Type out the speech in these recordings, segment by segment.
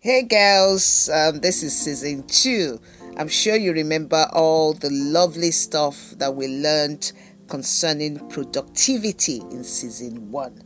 Hey girls, um, this is season two. I'm sure you remember all the lovely stuff that we learned concerning productivity in season one.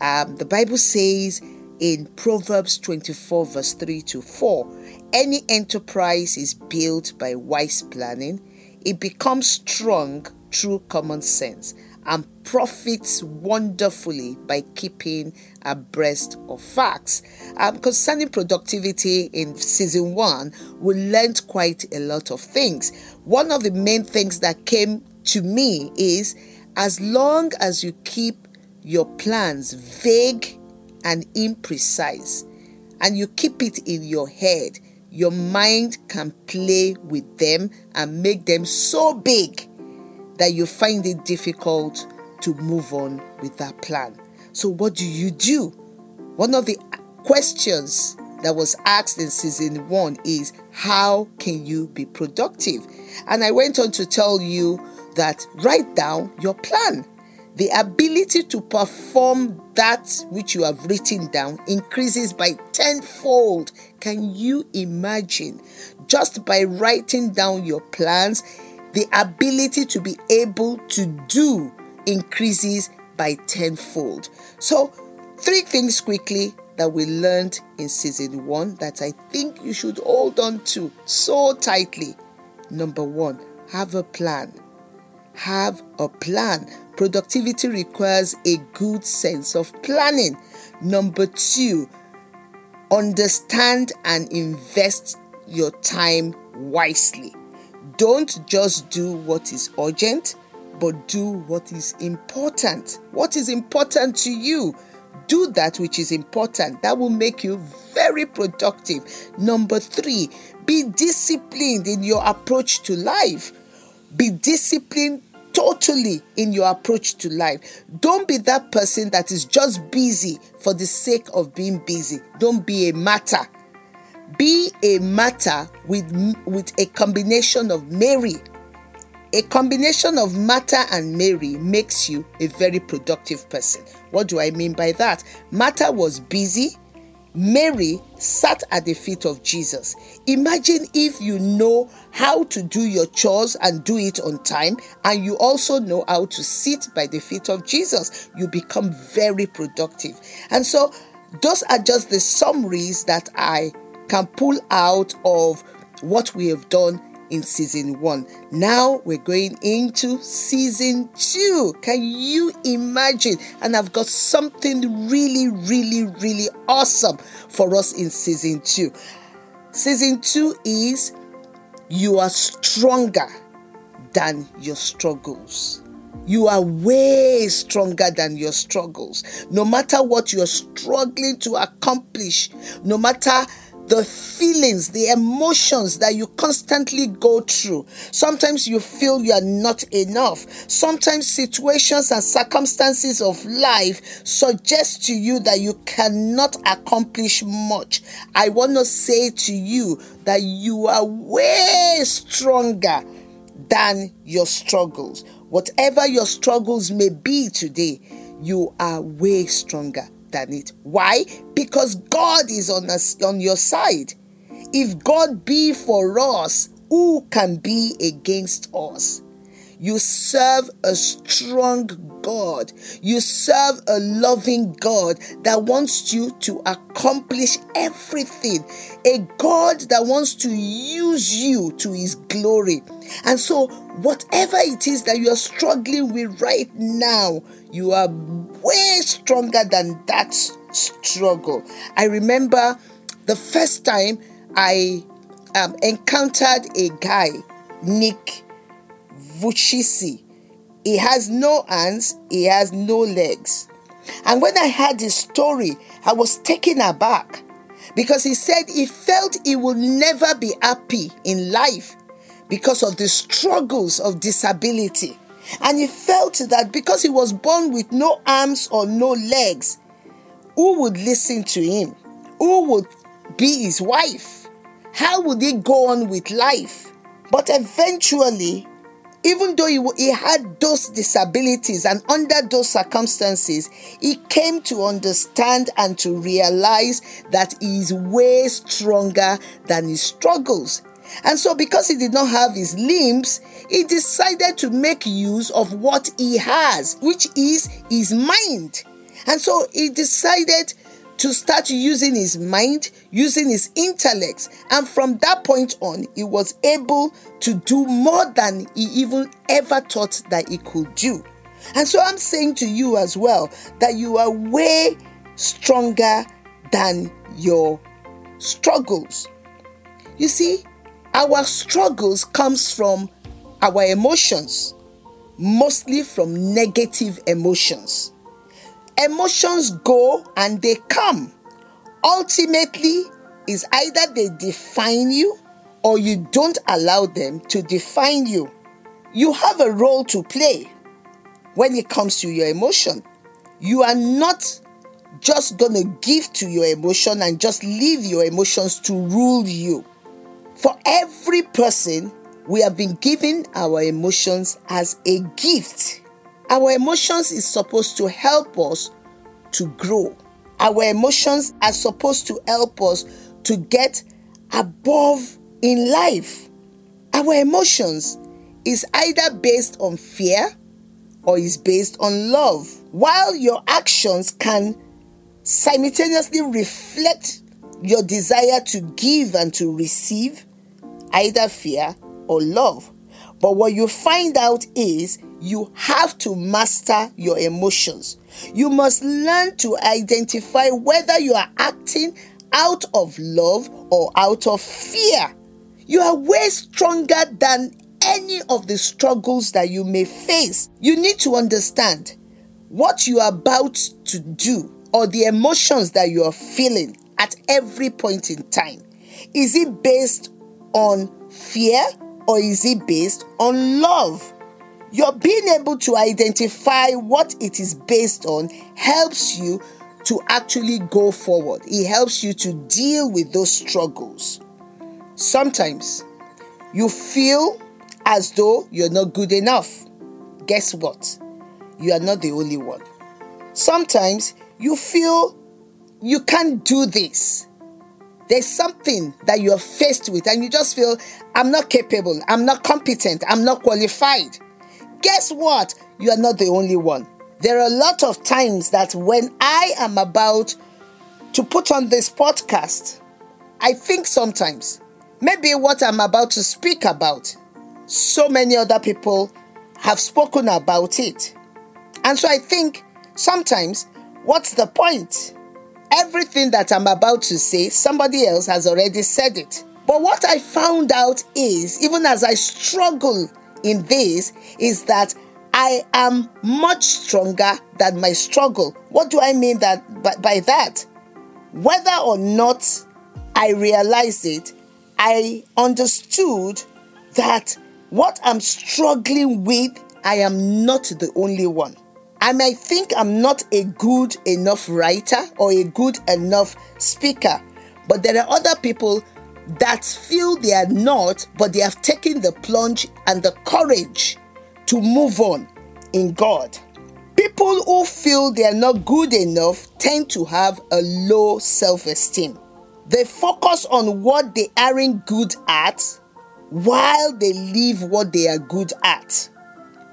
Um, the Bible says in Proverbs 24, verse 3 to 4 any enterprise is built by wise planning, it becomes strong through common sense and profits wonderfully by keeping abreast of facts. Um, concerning productivity in season one, we learned quite a lot of things. One of the main things that came to me is as long as you keep your plans vague and imprecise and you keep it in your head, your mind can play with them and make them so big that you find it difficult to move on with that plan. So, what do you do? One of the questions that was asked in season one is how can you be productive? And I went on to tell you that write down your plan. The ability to perform that which you have written down increases by tenfold. Can you imagine? Just by writing down your plans, the ability to be able to do increases by tenfold. So, three things quickly that we learned in season one that I think you should hold on to so tightly. Number one, have a plan. Have a plan. Productivity requires a good sense of planning. Number two, understand and invest your time wisely. Don't just do what is urgent, but do what is important. What is important to you? Do that which is important. That will make you very productive. Number three, be disciplined in your approach to life. Be disciplined totally in your approach to life. Don't be that person that is just busy for the sake of being busy. Don't be a Martha. Be a Martha with, with a combination of Mary. A combination of Martha and Mary makes you a very productive person. What do I mean by that? Martha was busy. Mary sat at the feet of Jesus. Imagine if you know how to do your chores and do it on time, and you also know how to sit by the feet of Jesus. You become very productive. And so, those are just the summaries that I can pull out of what we have done in season one. Now we're going into season two. Can you imagine? And I've got something really, really, really awesome for us in season two. Season two is you are stronger than your struggles. You are way stronger than your struggles. No matter what you're struggling to accomplish, no matter the feelings, the emotions that you constantly go through. Sometimes you feel you are not enough. Sometimes situations and circumstances of life suggest to you that you cannot accomplish much. I want to say to you that you are way stronger than your struggles. Whatever your struggles may be today, you are way stronger than it. Why? Because God is on us on your side. If God be for us, who can be against us? You serve a strong God. You serve a loving God that wants you to accomplish everything. A God that wants to use you to his glory. And so, whatever it is that you're struggling with right now, you are way stronger than that struggle. I remember the first time I um, encountered a guy, Nick Vujicic. He has no hands, he has no legs. And when I heard his story, I was taken aback because he said he felt he would never be happy in life because of the struggles of disability. And he felt that because he was born with no arms or no legs, who would listen to him? Who would be his wife? How would he go on with life? But eventually, even though he, he had those disabilities and under those circumstances, he came to understand and to realize that he is way stronger than his struggles. And so, because he did not have his limbs, he decided to make use of what he has, which is his mind. And so, he decided to start using his mind, using his intellect. And from that point on, he was able to do more than he even ever thought that he could do. And so I'm saying to you as well that you are way stronger than your struggles. You see, our struggles comes from our emotions, mostly from negative emotions. Emotions go and they come. Ultimately, is either they define you or you don't allow them to define you. You have a role to play when it comes to your emotion. You are not just going to give to your emotion and just leave your emotions to rule you. For every person, we have been given our emotions as a gift. Our emotions is supposed to help us to grow. Our emotions are supposed to help us to get above in life. Our emotions is either based on fear or is based on love. While your actions can simultaneously reflect your desire to give and to receive either fear or love. But what you find out is you have to master your emotions. You must learn to identify whether you are acting out of love or out of fear. You are way stronger than any of the struggles that you may face. You need to understand what you are about to do or the emotions that you are feeling at every point in time. Is it based on fear or is it based on love? Your being able to identify what it is based on helps you to actually go forward. It helps you to deal with those struggles. Sometimes you feel as though you're not good enough. Guess what? You are not the only one. Sometimes you feel you can't do this. There's something that you're faced with, and you just feel, I'm not capable, I'm not competent, I'm not qualified. Guess what? You are not the only one. There are a lot of times that when I am about to put on this podcast, I think sometimes maybe what I'm about to speak about, so many other people have spoken about it. And so I think sometimes, what's the point? Everything that I'm about to say, somebody else has already said it. But what I found out is, even as I struggle in this, is that I am much stronger than my struggle. What do I mean that by, by that? Whether or not I realized it, I understood that what I'm struggling with, I am not the only one. I might think I'm not a good enough writer or a good enough speaker, but there are other people that feel they are not, but they have taken the plunge and the courage to move on in God. People who feel they are not good enough tend to have a low self esteem. They focus on what they aren't good at while they leave what they are good at.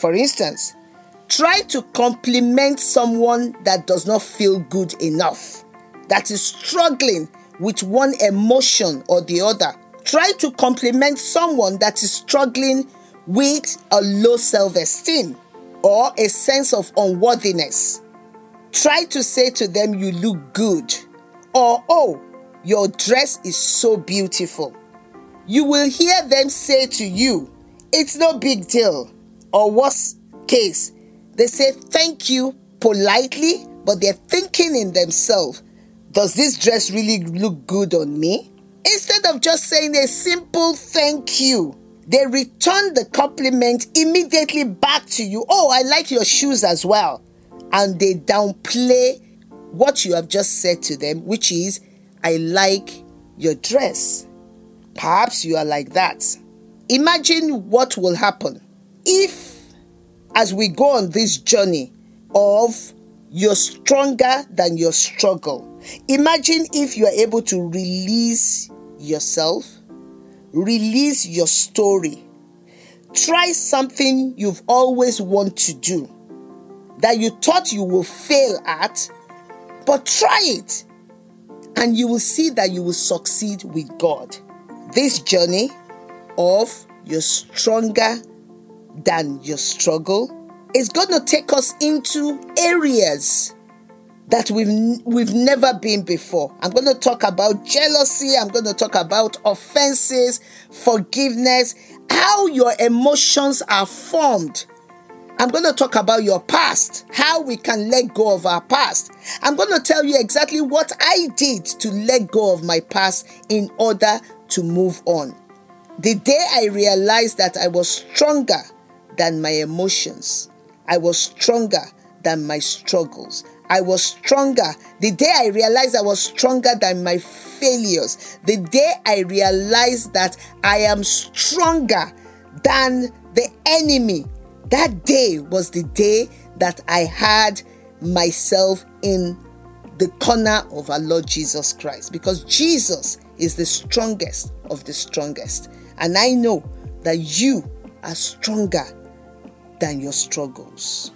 For instance, Try to compliment someone that does not feel good enough, that is struggling with one emotion or the other. Try to compliment someone that is struggling with a low self esteem or a sense of unworthiness. Try to say to them, You look good, or Oh, your dress is so beautiful. You will hear them say to you, It's no big deal, or worst case, they say thank you politely, but they're thinking in themselves, does this dress really look good on me? Instead of just saying a simple thank you, they return the compliment immediately back to you. Oh, I like your shoes as well. And they downplay what you have just said to them, which is, I like your dress. Perhaps you are like that. Imagine what will happen if, as we go on this journey of you're stronger than your struggle, imagine if you are able to release yourself, release your story, try something you've always wanted to do that you thought you will fail at, but try it and you will see that you will succeed with God. This journey of you're stronger than your struggle is going to take us into areas that we've we've never been before. I'm going to talk about jealousy, I'm going to talk about offenses, forgiveness, how your emotions are formed. I'm going to talk about your past, how we can let go of our past. I'm going to tell you exactly what I did to let go of my past in order to move on. The day I realized that I was stronger than my emotions, I was stronger than my struggles. I was stronger. The day I realized I was stronger than my failures, the day I realized that I am stronger than the enemy, that day was the day that I had myself in the corner of our Lord Jesus Christ because Jesus is the strongest of the strongest. And I know that you are stronger than your struggles.